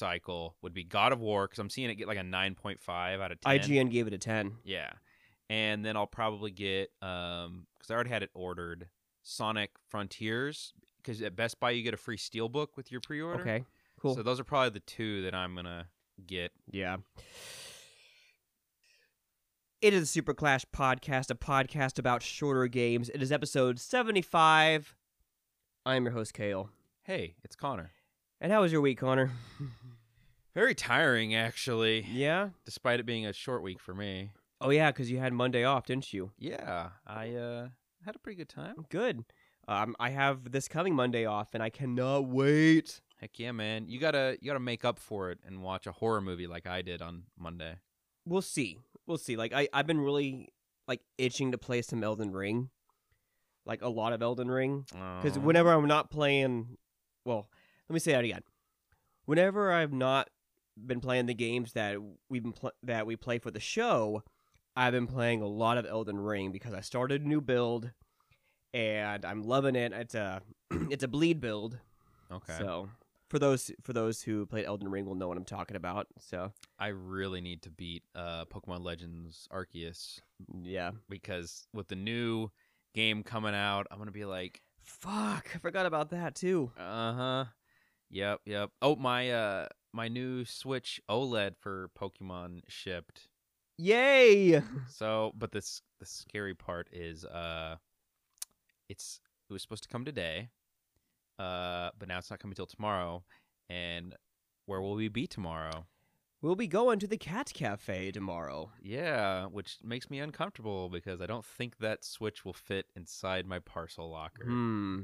cycle would be God of War because I'm seeing it get like a 9.5 out of 10. IGN gave it a ten. Yeah. And then I'll probably get um because I already had it ordered Sonic Frontiers because at Best Buy you get a free Steelbook with your pre-order. Okay, cool. So those are probably the two that I'm gonna get. Yeah. It is a Super Clash podcast, a podcast about shorter games. It is episode 75. I'm your host, Kale. Hey, it's Connor. And how was your week, Connor? Very tiring actually, yeah? despite it being a short week for me. Oh, yeah, because you had Monday off, didn't you? Yeah, I uh had a pretty good time. Good. Um, I have this coming Monday off, and I cannot wait. Heck yeah, man! You gotta you gotta make up for it and watch a horror movie like I did on Monday. We'll see. We'll see. Like, I, I've been really, like, itching to play some Elden Ring. Like, a lot of Elden Ring. Because Aw. whenever I'm not playing, well, let me say that again. Whenever I'm not been playing the games that we've been pl- that we play for the show, I've been playing a lot of Elden Ring because I started a new build, and I'm loving it. It's a it's a bleed build, okay. so for those for those who played Elden Ring will know what I'm talking about. So I really need to beat uh, Pokemon Legends Arceus yeah, because with the new game coming out, I'm gonna be like, fuck, I forgot about that too. uh huh, yep, yep. Oh my, uh, my new Switch OLED for Pokemon shipped. Yay! So, but this the scary part is, uh, it's it was supposed to come today, uh, but now it's not coming till tomorrow. And where will we be tomorrow? We'll be going to the Cat Cafe tomorrow. Yeah, which makes me uncomfortable because I don't think that Switch will fit inside my parcel locker. Hmm.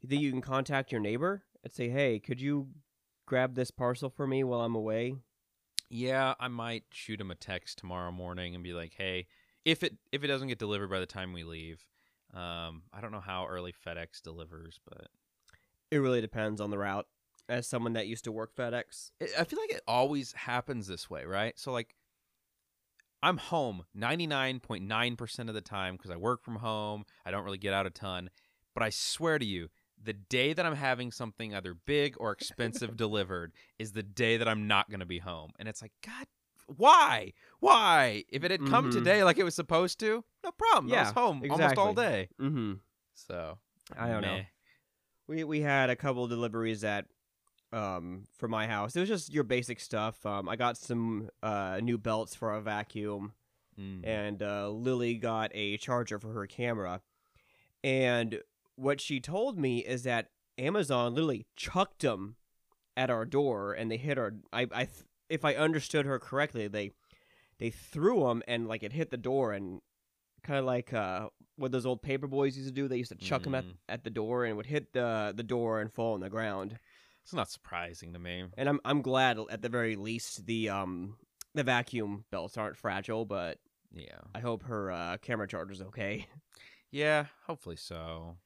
You think you can contact your neighbor and say, "Hey, could you grab this parcel for me while I'm away?" Yeah, I might shoot him a text tomorrow morning and be like, "Hey, if it if it doesn't get delivered by the time we leave, um, I don't know how early FedEx delivers, but It really depends on the route. As someone that used to work FedEx, I feel like it always happens this way, right? So like, I'm home 99.9% of the time because I work from home. I don't really get out a ton, but I swear to you, the day that I'm having something either big or expensive delivered is the day that I'm not going to be home. And it's like, God, why? Why? If it had come Mhm. today like it was supposed to, no problem. I was Yeah, home almost all day. mm-hmm. So I don't know. We we had a couple deliveries that um for my house. It was just your basic stuff. Um, I got some uh new belts for a vacuum. Mm. and uh, Lily got a charger for her camera. And what she told me is that Amazon literally chucked them at our door, and they hit our. I, I, if I understood her correctly, they they threw them, and like it hit the door, and kind of like uh, what those old paper boys used to do. They used to chuck them at, Mm. at the door, and would hit the the door and fall on the ground. It's not surprising to me. And I'm I'm glad at the very least the um the vacuum belts aren't fragile, but Yeah. I hope her uh, camera charger's okay. Yeah, hopefully so.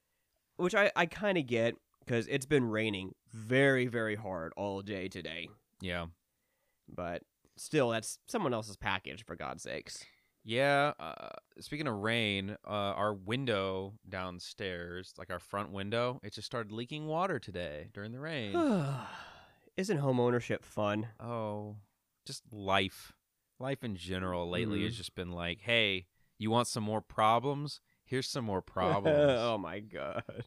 Which I, I kind of get because it's been raining very, very hard all day today. Yeah. But still, that's someone else's package, for God's sakes. Yeah. Uh, speaking of rain, uh, our window downstairs, like our front window, it just started leaking water today during the rain. Isn't home ownership fun? oh, just life. Life in general lately Mhm. has just been like, hey, you want some more problems? Here's some more problems. oh my God.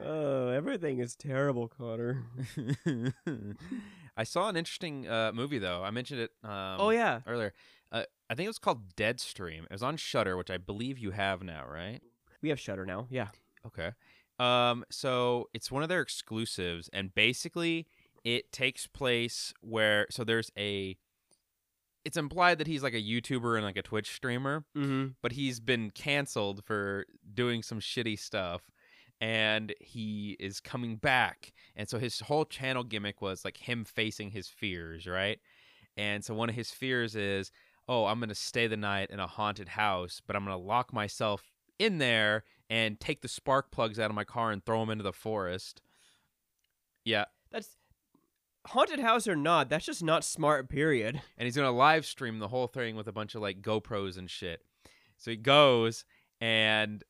Oh, everything is terrible, Connor. I saw an interesting uh, movie though. I mentioned it. Um, oh yeah, earlier. Uh, I think it was called Deadstream. It was on Shudder, which I believe you have now, right? we have Shudder now. Yeah. Okay. Um, so it's one of their exclusives, and basically it takes place where so there's a. It's implied that he's like a YouTuber and like a Twitch streamer, Mm-hmm. but he's been canceled for doing some shitty stuff and he is coming back. And so his whole channel gimmick was like him facing his fears right? And so one of his fears is oh i'm gonna stay the night in a haunted house but i'm gonna lock myself in there and take the spark plugs out of my car and throw them into the forest. Yeah. That's haunted house or not. That's just not smart. Period. and he's gonna live stream the whole thing with a bunch of like GoPros and shit. So he goes and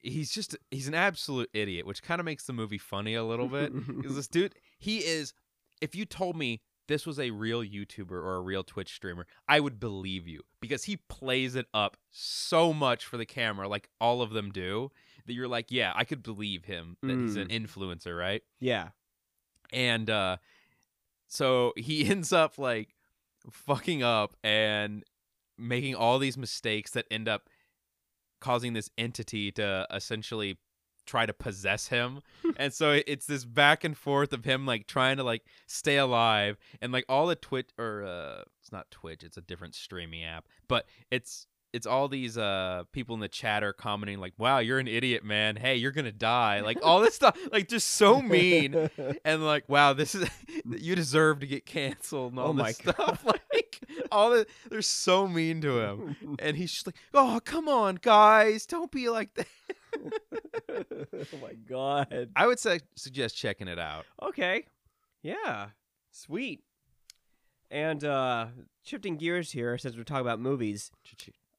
he's just he's an absolute idiot, which kind of makes the movie funny a little bit. Because this dude, he is if you told me this was a real YouTuber or a real Twitch streamer, I would believe you because he plays it up so much for the camera, like all of them do, that you're like, yeah, I could believe him that he's an influencer, right? Yeah. And uh so he ends up like fucking up and making all these mistakes that end up causing this entity to essentially try to possess him. and so it's this back and forth of him like trying to like stay alive and like all the Twitch or uh it's not Twitch, it's a different streaming app, but it's it's all these uh people in the chat are commenting like, "Wow, you're an idiot, man. Hey, you're going to die." Like all this stuff like just so mean and like, "Wow, this is you deserve to get canceled." And all Oh my this stuff like all the they're so mean to him. And he's just like, "Oh, come on, guys. Don't be like that." oh my god. I would say suggest checking it out. Okay. Yeah. Sweet. And uh shifting gears here since we're talking about movies.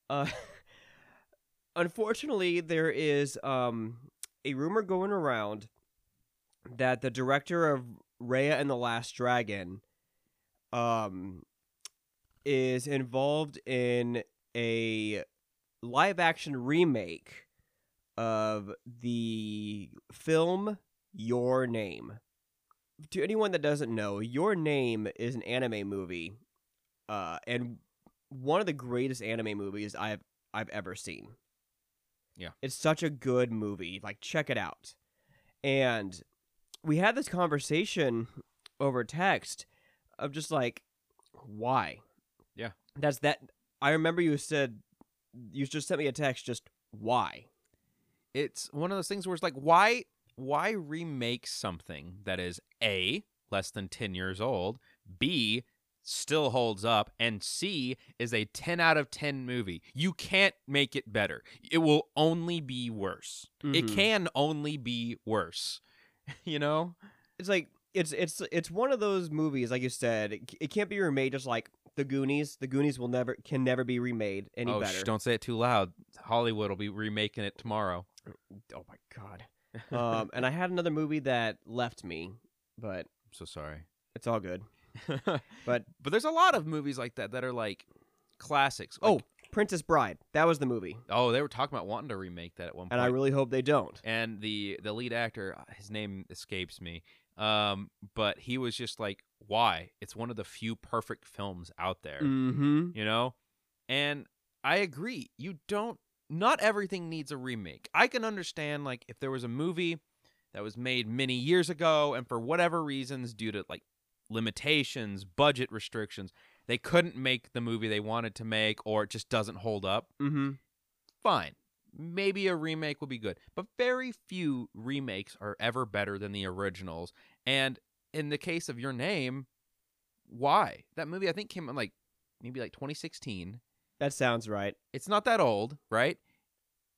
Uh unfortunately there is um a rumor going around that the director of Raya and the Last Dragon um is involved in a live action remake of the film Your Name. To anyone that doesn't know, Your Name is an anime movie, uh, and one of the greatest anime movies I've I've ever seen. Yeah. it's such a good movie. Like, check it out. And we had this conversation over text of just like, why? Yeah. that's that. I remember you said you just sent me a text. Just why? It's one of those things where it's like, why why remake something that is A, less than 10 years old, B, still holds up, and C is a 10 out of 10 movie. You can't make it better. It will only be worse. It Mhm. can only be worse. you know? it's like it's it's it's one of those movies like you said it, it can't be remade just like the goonies the goonies will never can never be remade any oh, better sh- don't say it too loud. Hollywood will be remaking it tomorrow. oh my god um and i had another movie that left me but I'm so sorry. it's all good but but there's a lot of movies like that that are like classics. oh princess bride that was the movie oh, they were talking about wanting to remake that at one point. and i really hope they don't and the the lead actor, his name escapes me. Um, but he was just like, why? It's one of the few perfect films out there, mm-hmm you know. And I agree. You don't. Not everything needs a remake. I can understand like if there was a movie that was made many years ago, and for whatever reasons, due to like limitations, budget restrictions, they couldn't make the movie they wanted to make, or it just doesn't hold up mm-hmm fine. Maybe a remake would be good, but very few remakes are ever better than the originals. And in the case of Your Name, why? That movie I think came out like maybe like 2016. that sounds right It's not that old, right?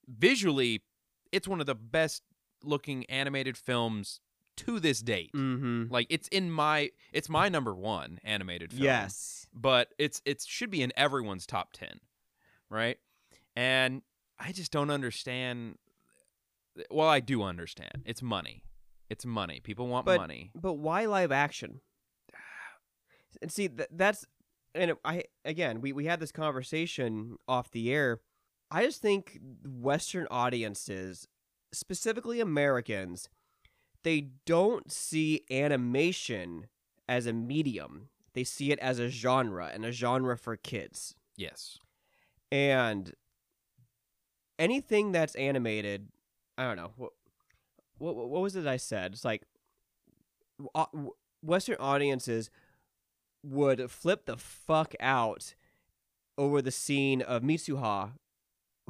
Visually, it's one of the best looking animated films to this date. mm-hmm. Like it's in my it's my number 1 animated film. Yes. But it's it should be in everyone's top 10 right? And i just don't understand well i do understand. It's money. It's money. People want But- money. but why live action? And see th- that's and i again we, we had this conversation off the air. I just think western audiences specifically americans they don't see animation as a medium. They see it as a genre and a genre for kids. Yes. And anything that's animated i don't know what what, what was it i said? It's like uh, western audiences would flip the fuck out over the scene of mitsuha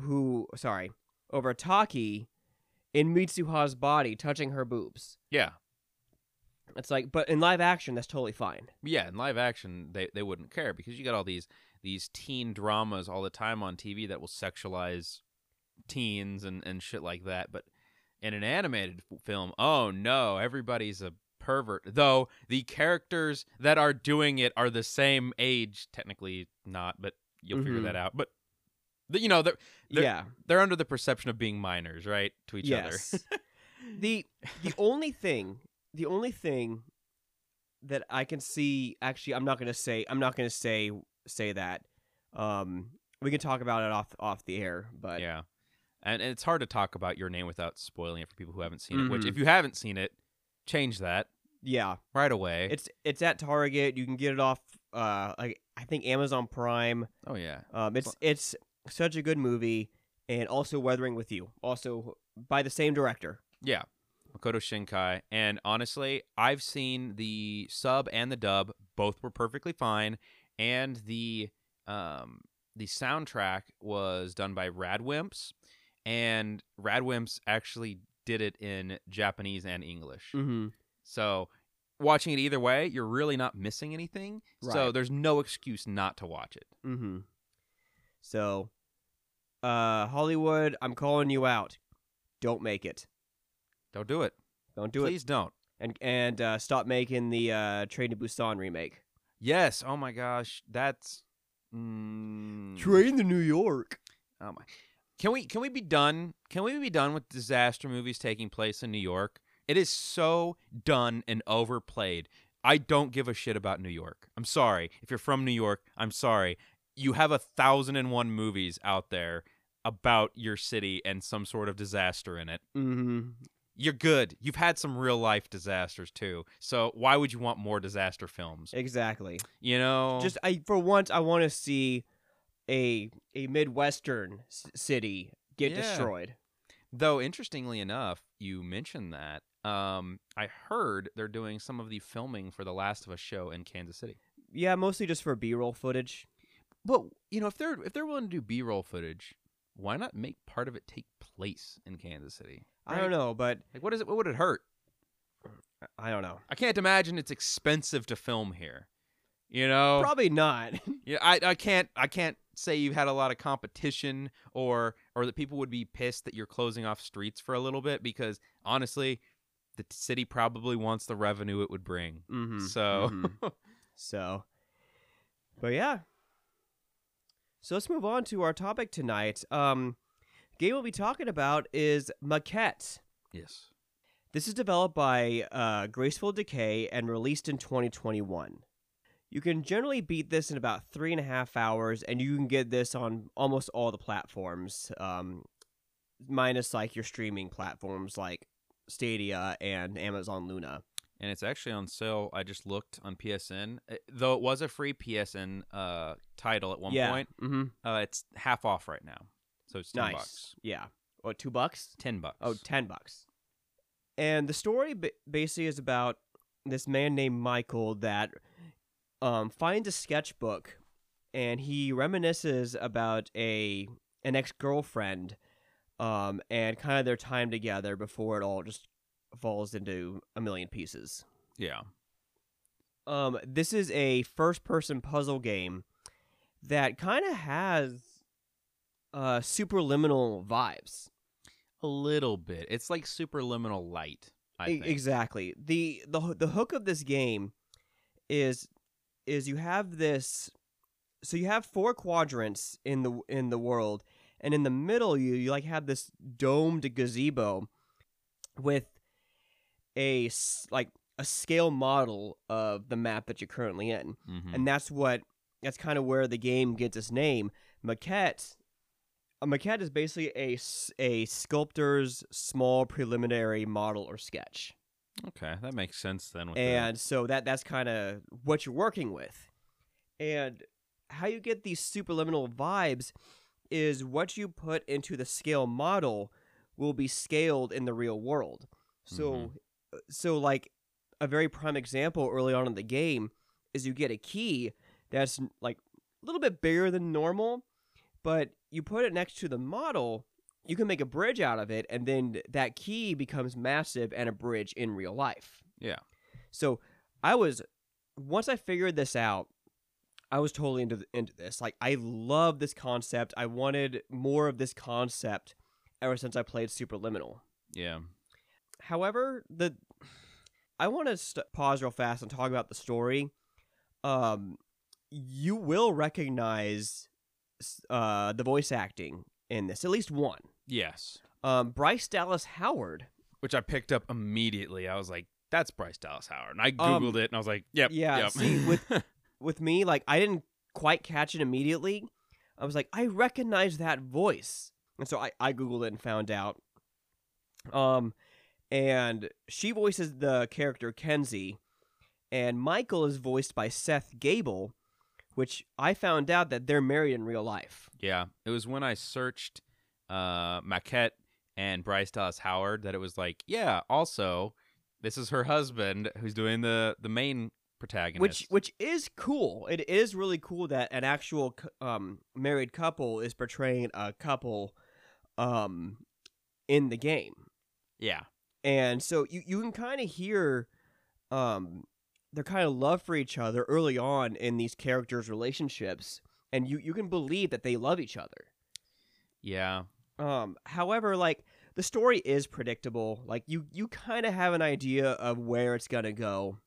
who sorry over taki in mitsuha's body touching her boobs. Yeah. It's like but in live action that's totally fine. Yeah in live action they, they wouldn't care because you got all these these teen dramas all the time on tv that will sexualize teens and, and shit like that but in an animated film oh no everybody's a pervert. Though the characters that are doing it are the same age technically not but you'll figure Mhm. that out but you know they're, They're- yeah they're under the perception of being minors right to each yes. other the the only thing the only thing that I can see. Actually, I'm not gonna say. I'm not gonna say say that. Um, we can talk about it off off the air, but yeah. And, and it's hard to talk about your name without spoiling it for people who haven't seen it. Which, Mhm. if you haven't seen it, change that yeah, right away. it's it's at Target. You can get it off. Uh, like I think Amazon Prime. oh yeah, Um, it's it's such a good movie, and also Weathering with You, also by the same director. yeah. Makoto Shinkai. And honestly, I've seen the sub and the dub. Both were perfectly fine. And the um the soundtrack was done by Radwimps, and Radwimps actually did it in Japanese and English. Mm-hmm. So watching it either way, you're really not missing anything. So there's no excuse not to watch it. Mm-hmm. So, uh, Hollywood, I'm calling you out. Don't make it. Don't do it. Don't do it. Please don't. And and uh, stop making the uh, Train to Busan remake. Yes. Oh my gosh, that's. Mm, Train to New York. Oh my. Can we can we be done? Can we be done with disaster movies taking place in New York? It is so done and overplayed. I don't give a shit about New York. I'm sorry. If you're from New York, I'm sorry. You have a thousand and one movies out there about your city and some sort of disaster in it. Mm-hmm. You're good. You've had some real life disasters too. So why would you want more disaster films? Exactly. You know, Just I for once I want to see a a midwestern s- city get Yeah. destroyed. Though interestingly enough, you mentioned that. Um, I heard they're doing some of the filming for the Last of Us show in Kansas City. Yeah, mostly just for B-roll footage. But you know, if they're if they're willing to do B-roll footage, why not make part of it take place in Kansas City? I don't know, but Like, what is it? What would it hurt? I don't know. I can't imagine it's expensive to film here. You know, Probably not. Yeah, I, I can't I can't say you've had a lot of competition or or that people would be pissed that you're closing off streets for a little bit because honestly, the city probably wants the revenue it would bring. mm-hmm. So Mhm. So, but yeah. So let's move on to our topic tonight. Um, game we'll be talking about is Maquette. yes. This is developed by uh, Graceful Decay and released in 2021. You can generally beat this in about three and a half hours, and you can get this on almost all the platforms, um, minus like your streaming platforms like Stadia and Amazon Luna. And it's actually on sale. I just looked on PSN. Uh, Though it was a free PSN uh, title at one yeah. point, Mm-hmm. uh, it's half off right now. So it's 10 Nice. bucks. Yeah. What, two bucks? 10 bucks. Oh, 10 bucks. And the story ba- basically is about this man named Michael that um, finds a sketchbook and he reminisces about a an ex-girlfriend um, and kind of their time together before it all just falls into a million pieces. yeah. Um, this is a first-person puzzle game that kind of has uh, superliminal vibes. A little bit. It's like superliminal light, I E- think. Exactly. The the the hook of this game is is you have this so you have four quadrants in the in the world and in the middle you you like have this domed gazebo with a like a scale model of the map that you're currently in. Mhm. And that's what that's kind of where the game gets its name. Maquette a maquette is basically a a sculptor's small preliminary model or sketch. Okay, that makes sense then. And so that that's kind of what you're working with. And how you get these superliminal vibes is what you put into the scale model will be scaled in the real world. So so like a very prime example early on in the game is you get a key that's like a little bit bigger than normal, but you put it next to the model, you can make a bridge out of it and then that key becomes massive and a bridge in real life. yeah. So I was once I figured this out, I was totally into into this. Like I love this concept. I wanted more of this concept ever since I played Superliminal. Yeah. However, the I want to st- pause real fast and talk about the story. Um, you will recognize uh, the voice acting in this, at least one. Yes. Um, Bryce Dallas Howard. Which I picked up immediately. I was like, that's Bryce Dallas Howard. And I Um, googled it and I was like, yep, yeah, yep. see, with- with me, like I didn't quite catch it immediately. I was like, I recognize that voice, and so I I googled it and found out. Um, and she voices the character Kenzie, and Michael is voiced by Seth Gabel, which I found out that they're married in real life. yeah, it was when I searched uh, Maquette and Bryce Dallas Howard that it was like, yeah, also this is her husband who's doing the the main protagonist. which which is cool. It is really cool that an actual um married couple is portraying a couple um in the game. yeah, And so you you can kind of hear um their kind of love for each other early on in these characters' relationships and you you can believe that they love each other. yeah, Um, however, like the story is predictable. Like you, you kind of have an idea of where it's gonna go.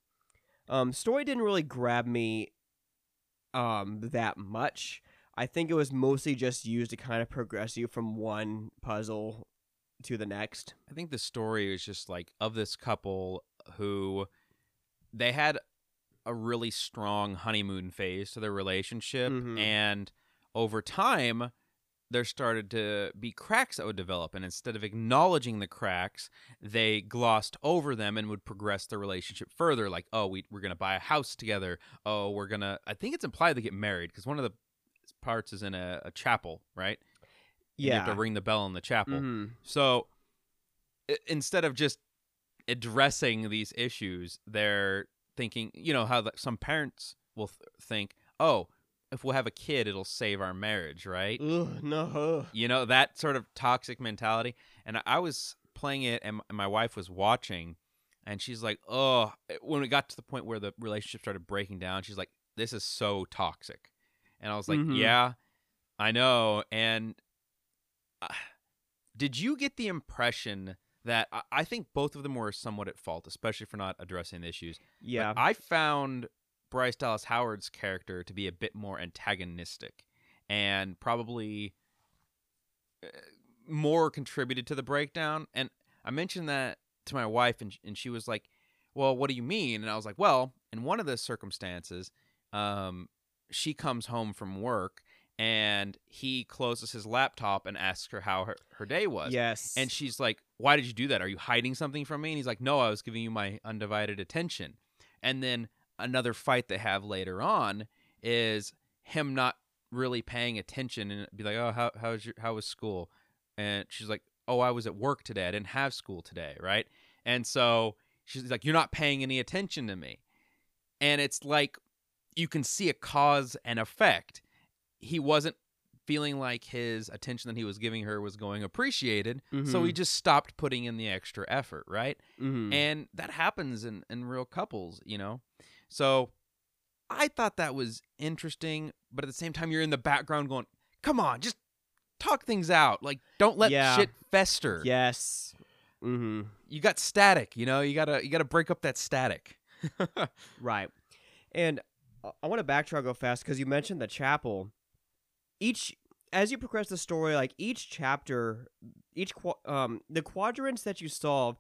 Um, story didn't really grab me, um, that much. I think it was mostly just used to kind of progress you from one puzzle to the next. I think the story is just like of this couple who they had a really strong honeymoon phase to their relationship Mhm. and over time there started to be cracks that would develop and instead of acknowledging the cracks they glossed over them and would progress the relationship further like oh we, we're to buy a house together oh we're to i think it's implied they get married because one of the parts is in a, a chapel right And you have Yeah. to ring the bell in the chapel Mhm. so i- instead of just addressing these issues, they're thinking, you know, how the, some parents will th- think, oh, if we'll have a kid, it'll save our marriage, right? Ugh, no. You know, that sort of toxic mentality. And I- I was playing it, and m- and my wife was watching, and she's like, oh, when it got to the point where the relationship started breaking down, she's like, this is so toxic. And I was like, Mhm. yeah, I know. And did you get the impression that I, think both of them were somewhat at fault, especially for not addressing the issues? but Yeah. I found Bryce Dallas Howard's character to be a bit more antagonistic and probably uh, more contributed to the breakdown. And I mentioned that to my wife, and, and she was like, Well, what do you mean? And I was like, Well, in one of the circumstances, um, she comes home from work and he closes his laptop and asks her how her, her day was. yes. And she's like, Why did you do that? Are you hiding something from me? And he's like, No, I was giving you my undivided attention. And then another fight they have later on is him not really paying attention and be like, Oh, how how's your how was school? And she's like, Oh, I was at work today. I didn't have school today, right? And so she's like, You're not paying any attention to me. And it's like you can see a cause and effect. He wasn't feeling like his attention that he was giving her was going appreciated so he Mhm. just stopped putting in the extra effort right Mhm. and that happens in in real couples you know so i thought that was interesting but at the same time you're in the background going come on just talk things out like don't let Yeah. shit fester yes. Mm-hmm. you got static you know you gotta you gotta break up that static Right. And I want to backtrack real fast because you mentioned the chapel. Each, as you progress the story, like each chapter, each um the quadrants that you solve,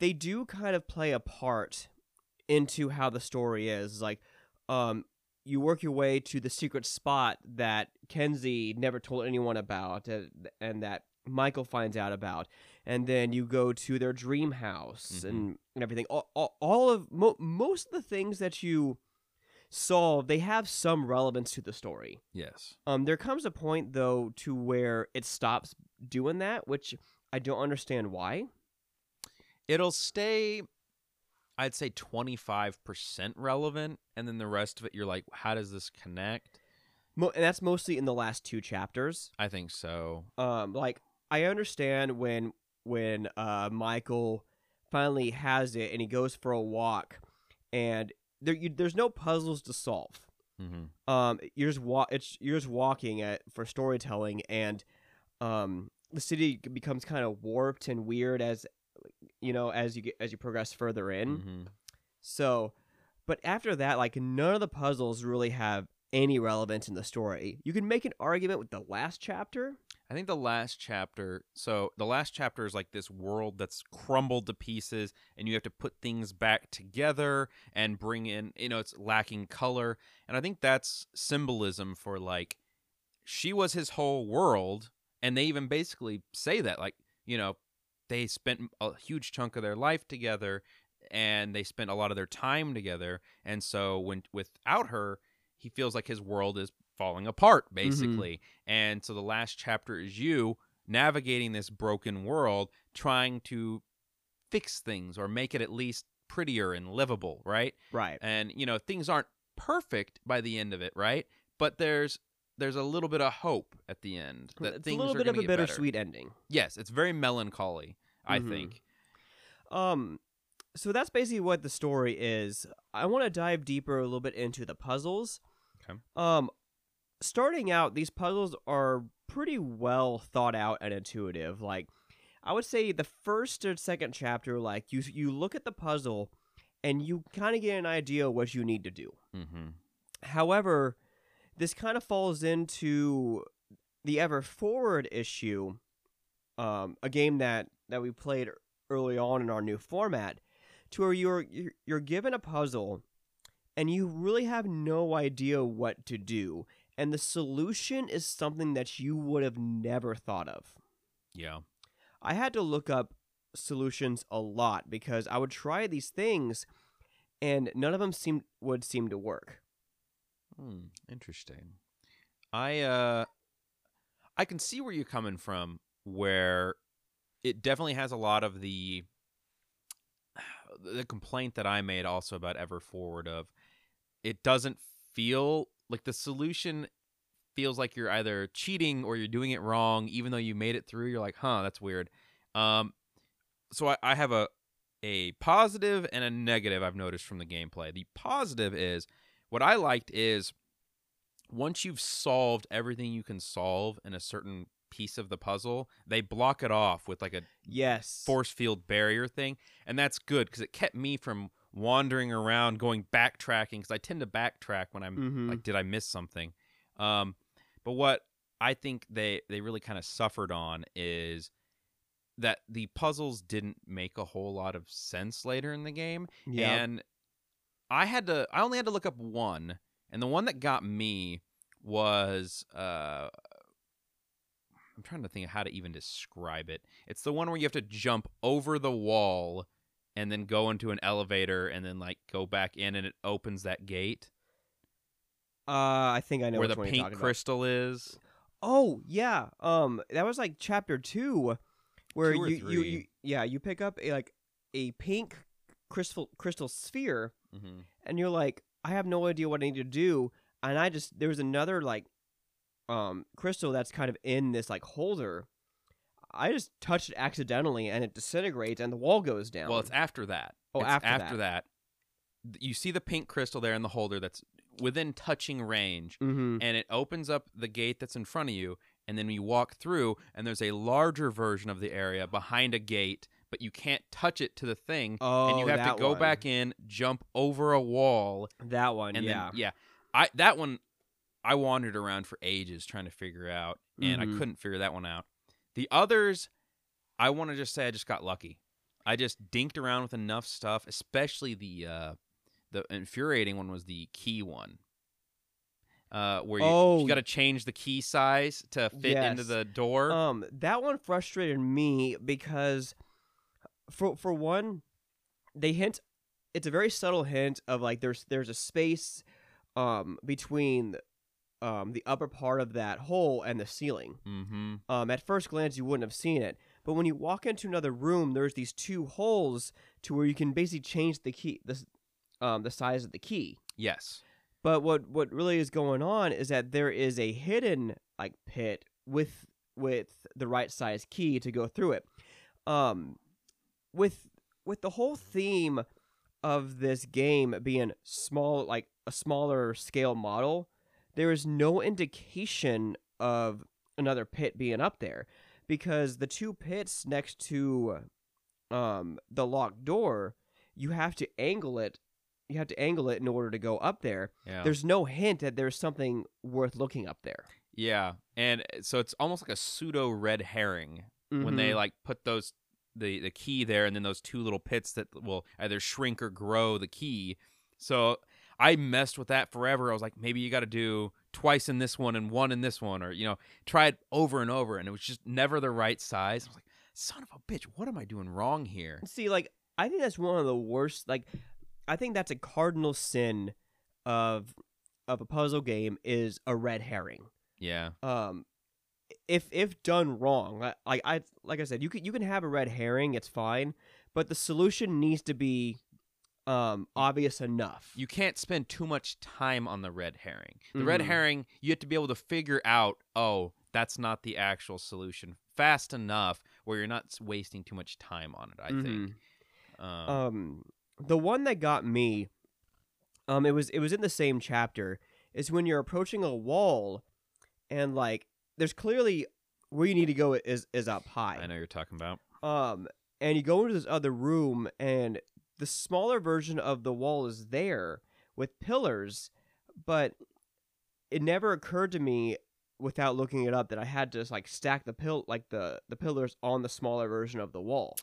they do kind of play a part into how the story is. Like, um, you work your way to the secret spot that Kenzie never told anyone about, uh, and that Michael finds out about, and then you go to their dream house Mhm. and, and everything. All, all, all of mo- most of the things that you solve, they have some relevance to the story. yes Um, there comes a point though to where it stops doing that, which I don't understand why. it'll stay i'd say 25% relevant and then the rest of it you're like how does this connect Mo- and that's mostly in the last two chapters. i think so um like i understand when when uh michael finally has it and he goes for a walk and there you, there's no puzzles to solve mm-hmm. um you're just wa- it's you're just walking at for storytelling and um the city becomes kind of warped and weird as you know as you get as you progress further in mm-hmm. so but after that like none of the puzzles really have any relevance in the story. You can make an argument with the last chapter. I think the last chapter, so the last chapter is like this world that's crumbled to pieces, and you have to put things back together and bring in, you know, it's lacking color. And I think that's symbolism for like, she was his whole world. And they even basically say that, like, you know, they spent a huge chunk of their life together and they spent a lot of their time together. And so when without her, he feels like his world is falling apart basically. And so the last chapter is you navigating this broken world trying to fix things or make it at least prettier and livable, right? Right. And you know, things aren't perfect by the end of it, right? But there's there's a little bit of hope at the end that it's a things little are bit of a get better. bittersweet ending. Yes, it's very melancholy, I Mhm. think. Um, so that's basically what the story is. I want to dive deeper a little bit into the puzzles. Okay. Um, starting out, these puzzles are pretty well thought out and intuitive. Like, I would say the first or second chapter, like you you look at the puzzle, and you kind of get an idea of what you need to do. Mm-hmm. However, this kind of falls into the Ever Forward issue, um, a game that, that we played early on in our new format, to where you're you're, you're given a puzzle, and you really have no idea what to do, and the solution is something that you would have never thought of. Yeah. I had to look up solutions a lot because I would try these things, and none of them seemed would seem to work. Hmm, interesting. I uh I can see where you're coming from where it definitely has a lot of the the complaint that I made also about Ever Forward of it doesn't feel like the solution feels like you're either cheating or you're doing it wrong even though you made it through you're like huh that's weird um so I, I have a a positive and a negative I've noticed from the gameplay the positive is what I liked is once you've solved everything you can solve in a certain piece of the puzzle, they block it off with like a Yes. force field barrier thing, and that's good because it kept me from wandering around, going backtracking because I tend to backtrack when I'm Mhm. like, did I miss something? Um, but what I think they they really kind of suffered on is that the puzzles didn't make a whole lot of sense later in the game yeah. and I had to I only had to look up one, and the one that got me was uh I'm trying to think of how to even describe it. It's the one where you have to jump over the wall and then go into an elevator and then like go back in and it opens that gate uh, I think I know where which the pink crystal is. Oh yeah. Um, that was like chapter two, where Two you, you you yeah you pick up a like a pink crystal crystal sphere, Mm-hmm. and you're like, I have no idea what I need to do, and I just there was another like, um, crystal that's kind of in this like holder. I just touched it accidentally, and it disintegrates, and the wall goes down. Well, it's after that. Oh, It's after that. Th- You see the pink crystal there in the holder that's within touching range. mm-hmm. and it opens up the gate that's in front of you and then you walk through and there's a larger version of the area behind a gate but you can't touch it to the thing Oh, and you have that to go one. back in jump over a wall That one, and yeah. then yeah i that one i wandered around for ages trying to figure out and Mhm. i couldn't figure that one out the others i want to just say i just got lucky i just dinked around with enough stuff especially the uh the infuriating one was the key one uh where you, Oh. you got to change the key size to fit into the door Um, that one frustrated me because, for for one, they hint. It's a very subtle hint of like there's there's a space, um, between, um, the upper part of that hole and the ceiling. mm-hmm Um, at first glance you wouldn't have seen it, but when you walk into another room, there's these two holes to where you can basically change the key, the, um, the size of the key. yes But what what really is going on is that there is a hidden like pit with with the right size key to go through it. Um with with the whole theme of this game being small like a smaller scale model, there is no indication of another pit being up there because the two pits next to um the locked door, you have to angle it you have to angle it in order to go up there. Yeah. There's no hint that there's something worth looking up there. yeah. And uh, so it's almost like a pseudo red herring when they Mhm. like put those the the key there and then those two little pits that will either shrink or grow the key. So I messed with that forever. I was like, maybe you got to do twice in this one and one in this one, or you know, try it over and over, and it was just never the right size. I was like, son of a bitch, what am I doing wrong here? See, like I think that's one of the worst. Like, I think that's a cardinal sin of of a puzzle game is a red herring. Yeah, Um, if if done wrong, like I like I said, you can you can have a red herring, it's fine, but the solution needs to be um obvious enough. you can't spend too much time on the red herring. The red Mhm. herring, you have to be able to figure out, oh, that's not the actual solution fast enough where you're not wasting too much time on it. I think. Um, um the one that got me um it was it was in the same chapter is when you're approaching a wall and like there's clearly where you need to go is is up high I know you're talking about. um and you go into this other room and the smaller version of the wall is there with pillars but it never occurred to me without looking it up that I had to like stack the pill like the the pillars on the smaller version of the wall.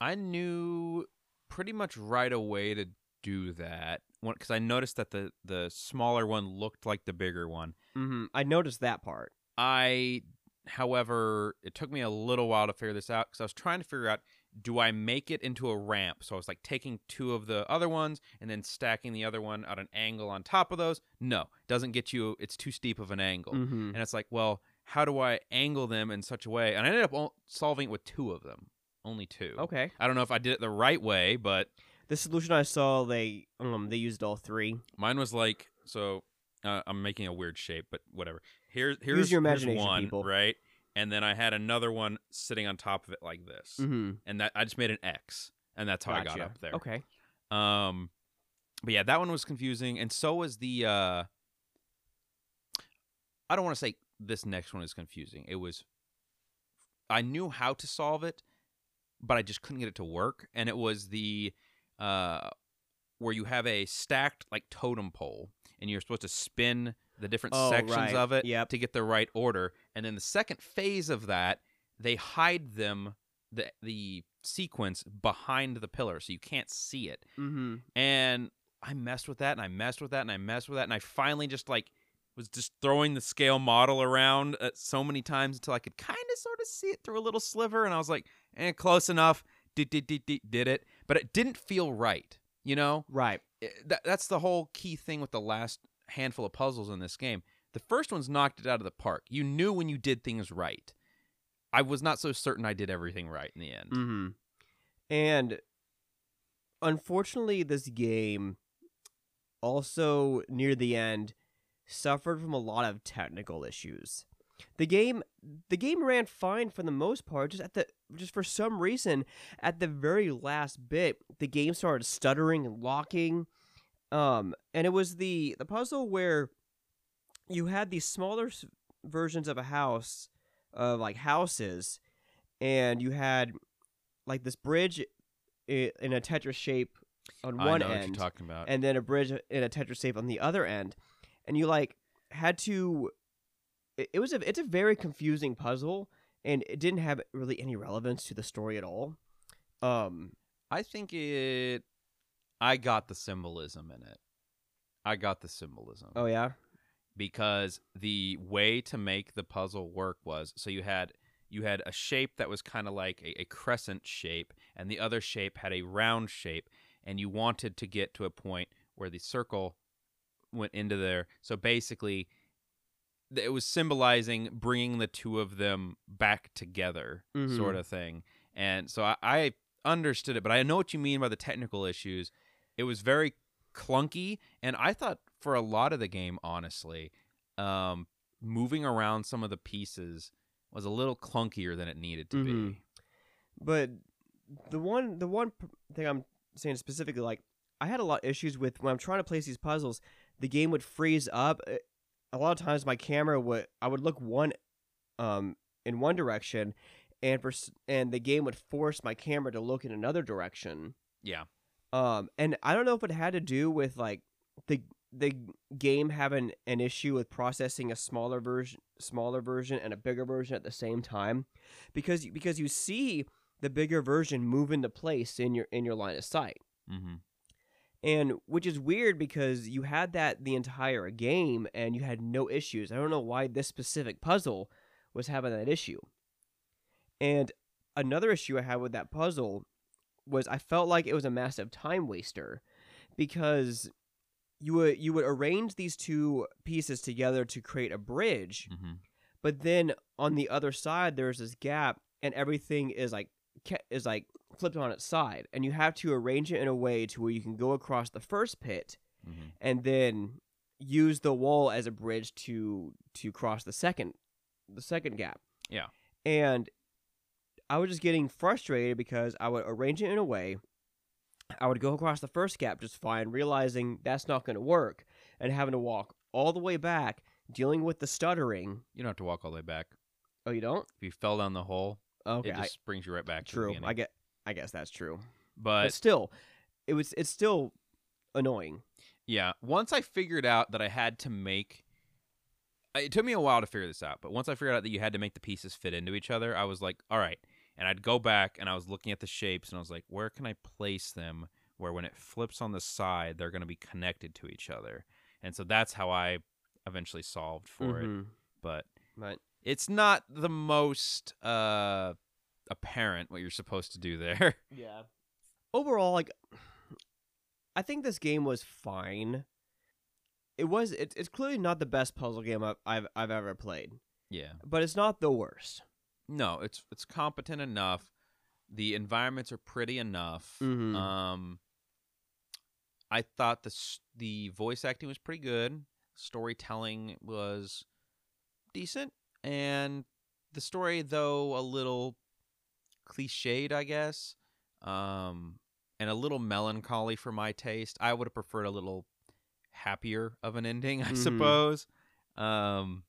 I knew pretty much right away to do that because I noticed that the the smaller one looked like the bigger one. hmm I noticed that part. I, however, it took me a little while to figure this out because I was trying to figure out do I make it into a ramp? So I was like taking two of the other ones and then stacking the other one at an angle on top of those. No, it doesn't get you. It's too steep of an angle, mm-hmm. and it's like, well, how do I angle them in such a way? And I ended up solving it with two of them, only two. okay I don't know if I did it the right way, but The solution I saw, they um they used all three. mine was like so. Uh, I'm making a weird shape, but whatever. Here's here's your here's imagination, one, people. right? And then I had another one sitting on top of it like this, Mm-hmm. and that I just made an X, and that's how I got up there. Okay. Um, but yeah, that one was confusing, and so was the. uh I don't want to say this next one is confusing. It was. I knew how to solve it, but I just couldn't get it to work, and it was the, uh, where you have a stacked like totem pole, and you're supposed to spin the different Oh, sections right. of it Yep. to get the right order, and then the second phase of that, they hide them the the sequence behind the pillar, so you can't see it. Mm-hmm. And I messed with that and I messed with that and I messed with that and I finally just like was just throwing the scale model around uh, so many times until I could kind of sort of see it through a little sliver and I was like, "Eh, close enough." Did did did did, did it, but it didn't feel right. You know, Right. Eh, that, that's the whole key thing with the last handful of puzzles in this game. The first one's knocked it out of the park. You knew when you did things right. I was not so certain I did everything right in the end. Mm-hmm. And unfortunately, this game also near the end suffered from a lot of technical issues. The game the game ran fine for the most part, just at the just for some reason at the very last bit, the game started stuttering and locking. Um, and it was the the puzzle where you had these smaller versions of a house of like houses and you had like this bridge in a Tetris shape on I one end, you're talking about. and then a bridge in a Tetris shape on the other end, and you like had to. It was a it's a very confusing puzzle, and it didn't have really any relevance to the story at all. Um. I think it. I got the symbolism in it. I got the symbolism Oh yeah. Because the way to make the puzzle work was so you had you had a shape that was kind of like a, a crescent shape, and the other shape had a round shape, and you wanted to get to a point where the circle went into there. So basically, it was symbolizing bringing the two of them back together, Mhm. sort of thing. And so I, I understood it, but I know what you mean by the technical issues. It was very clunky, and I thought for a lot of the game, honestly, um, moving around some of the pieces was a little clunkier than it needed to Mhm. be. But the one the one thing I'm saying specifically, like I had a lot of issues with when I'm trying to place these puzzles. The game would freeze up. Uh, A lot of times, my camera would I would look one, um, in one direction, and for and the game would force my camera to look in another direction. Yeah. Um, and I don't know if it had to do with like the the game having an issue with processing a smaller version, smaller version, and a bigger version at the same time, because because you see the bigger version move into place in your in your line of sight, Mm-hmm. and which is weird because you had that the entire game and you had no issues. I don't know why this specific puzzle was having that issue. And another issue I had with that puzzle was I felt like it was a massive time waster because you would you would arrange these two pieces together to create a bridge, Mm-hmm. but then on the other side there's this gap and everything is like is like flipped on its side and you have to arrange it in a way to where you can go across the first pit Mm-hmm. and then use the wall as a bridge to to cross the second the second gap. Yeah. And I was just getting frustrated because I would arrange it in a way I would go across the first gap just fine, realizing that's not going to work and having to walk all the way back dealing with the stuttering. You don't have to walk all the way back. Oh, you don't? If you fell down the hole, Okay, it just brings you right back. I, to the true. I get I guess that's true. but but still, it was it's still annoying. Yeah, once I figured out that I had to make it took me a while to figure this out, but once I figured out that you had to make the pieces fit into each other, I was like, all right. And I'd go back and I was looking at the shapes and I was like, where can I place them where when it flips on the side, they're going to be connected to each other. And so that's how I eventually solved for it. Mhm. But Right. it's not the most uh apparent what you're supposed to do there. Yeah. Overall, like, I think this game was fine. It was. It, it's clearly not the best puzzle game I've, I've I've ever played, yeah. but it's not the worst. No, it's it's competent enough. The environments are pretty enough. Mhm. Um, I thought the the voice acting was pretty good. Storytelling was decent, and the story, though a little cliched, I guess, um, and a little melancholy for my taste. I would have preferred a little happier of an ending, I Mhm. suppose. Um,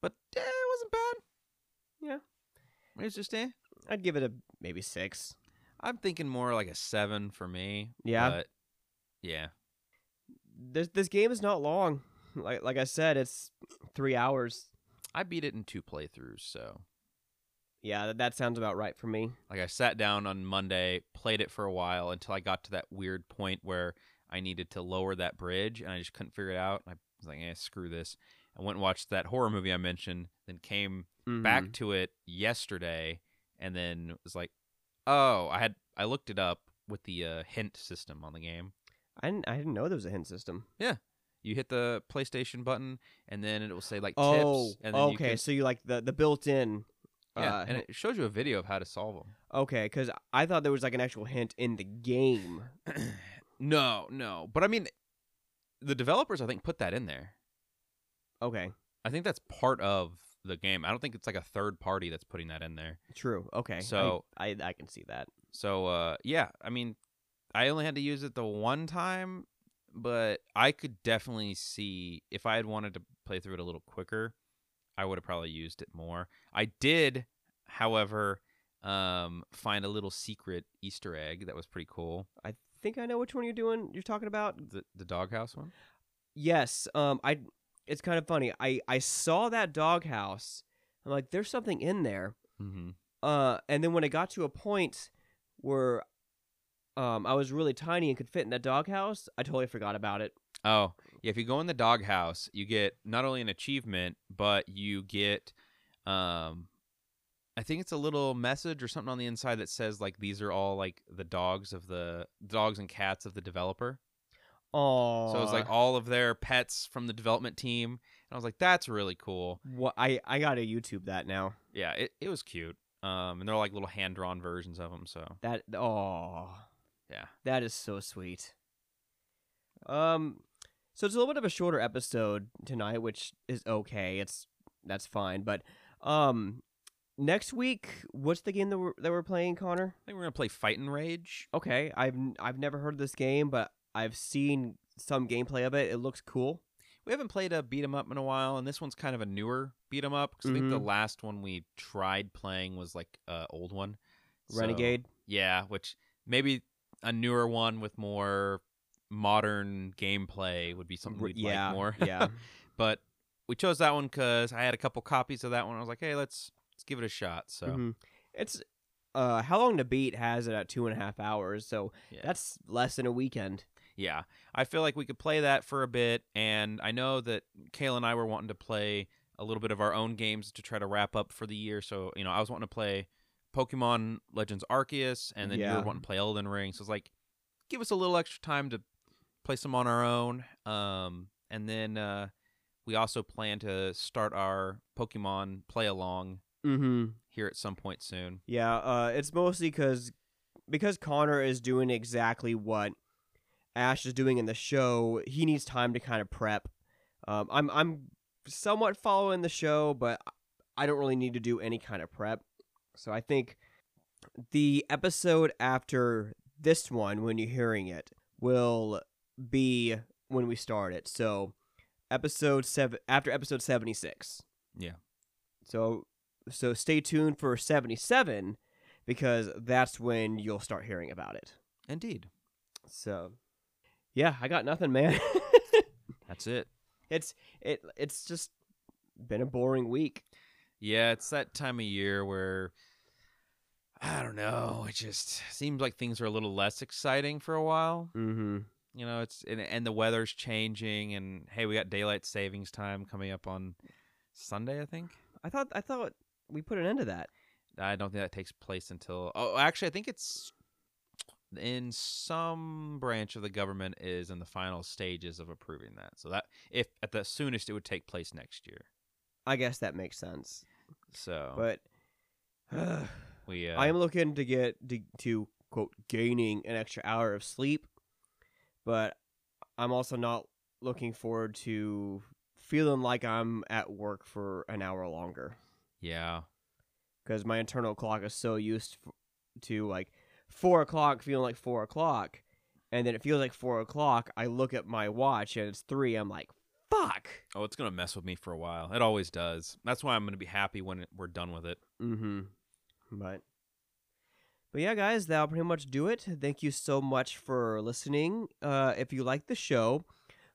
but eh, it wasn't bad. Yeah. It was just eh. I'd give it a maybe six. I'm thinking more like a seven for me. Yeah. But yeah. This this game is not long. Like like I said, it's three hours. I beat it in two playthroughs, so Yeah, that, that sounds about right for me. like I sat down on Monday, played it for a while until I got to that weird point where I needed to lower that bridge and I just couldn't figure it out. I was like, eh, screw this. I went and watched that horror movie I mentioned, then came back Mhm. to it yesterday and then was like, oh, I had I looked it up with the uh, hint system on the game. I didn't I didn't know there was a hint system. Yeah. You hit the PlayStation button and then it will say like Oh, tips and then you okay. can- So you like the the built-in. Yeah, uh, and it shows you a video of how to solve them. okay, because I thought there was like an actual hint in the game. no, no, but I mean, the developers I think put that in there. Okay, I think that's part of the game. I don't think it's like a third party that's putting that in there. true. Okay, I- So- I, I can see that. So uh, yeah, I mean, I only had to use it the one time, but I could definitely see if I had wanted to play through it a little quicker, I would have probably used it more. I did, however, um, find a little secret Easter egg that was pretty cool. I think I know which one you're doing. You're talking about. The the doghouse one. Yes. Um. I. It's kind of funny. I I saw that doghouse. I'm like, there's something in there. Mm-hmm. Uh. And then when it got to a point where, um, I was really tiny and could fit in that doghouse, I totally forgot about it. Oh, yeah. If you go in the doghouse, you get not only an achievement, but you get, um, I think it's a little message or something on the inside that says like these are all like the dogs of the dogs and cats of the developer. Oh. So it's like all of their pets from the development team, and I was like, that's really cool. What I I gotta YouTube that now. Yeah, it it was cute. Um, and they're like little hand drawn versions of them. So That oh yeah, that is so sweet. Um, so it's a little bit of a shorter episode tonight, which is okay. It's that's fine. But um, next week, what's the game that we're that we're playing, Connor? I think we're gonna play Fight'N Rage. Okay, I've I've never heard of this game, but I've seen some gameplay of it. It looks cool. We haven't played a beat 'em up in a while, and this one's kind of a newer beat 'em up. 'cause I think the Mhm. last one we tried playing was like a old one, So, Renegade. yeah, which maybe a newer one with more modern gameplay would be something we'd yeah, like more. yeah. but we chose that one because I had a couple copies of that one. I was like, hey, let's let's give it a shot. So Mhm. It's uh, how long to beat has it at two and a half hours, so Yeah. that's less than a weekend. Yeah, I feel like we could play that for a bit, and I know that Kayla and I were wanting to play a little bit of our own games to try to wrap up for the year. So you know, I was wanting to play Pokemon Legends Arceus, and then you Yeah. were wanting to play Elden Ring. So it's like, give us a little extra time to play some on our own. Um, and then uh, we also plan to start our Pokemon play along Mm-hmm. here at some point soon. Yeah, uh, it's mostly because because Connor is doing exactly what Ash is doing in the show. He needs time to kind of prep. Um, I'm I'm somewhat following the show, but I don't really need to do any kind of prep. So I think the episode after this one, when you're hearing it, will be when we start it. So episode seven after episode seventy six. Yeah. So so stay tuned for 77 because that's when you'll start hearing about it. Indeed, So yeah, I got nothing, man. that's it. it's it it's just been a boring week. Yeah, it's that time of year where I don't know. It just seems like things are a little less exciting for a while. Mhm. You know, it's and, and the weather's changing, and hey, we got daylight savings time coming up on Sunday. I think. I thought I thought we put an end to that. I don't think that takes place until. Oh, actually, I think it's in some branch of the government is in the final stages of approving that. So that if at the soonest it would take place next year. I guess that makes sense. So But we. Uh, I am looking to get to, to quote gaining an extra hour of sleep, but I'm also not looking forward to feeling like I'm at work for an hour longer. yeah. because my internal clock is so used to like four o'clock feeling like four o'clock, and then it feels like four o'clock. I look at my watch and it's three. I'm like, fuck. Oh, it's gonna mess with me for a while. It always does. That's why I'm gonna be happy when it, we're done with it. Mm-hmm. But but yeah, guys, that'll pretty much do it. Thank you so much for listening. Uh, if you like the show,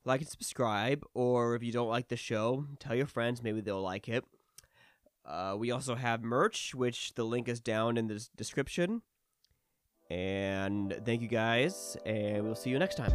like and subscribe, or if you don't like the show, tell your friends. Maybe they'll like it. Uh, we also have merch, which the link is down in the description. And thank you guys, and we'll see you next time.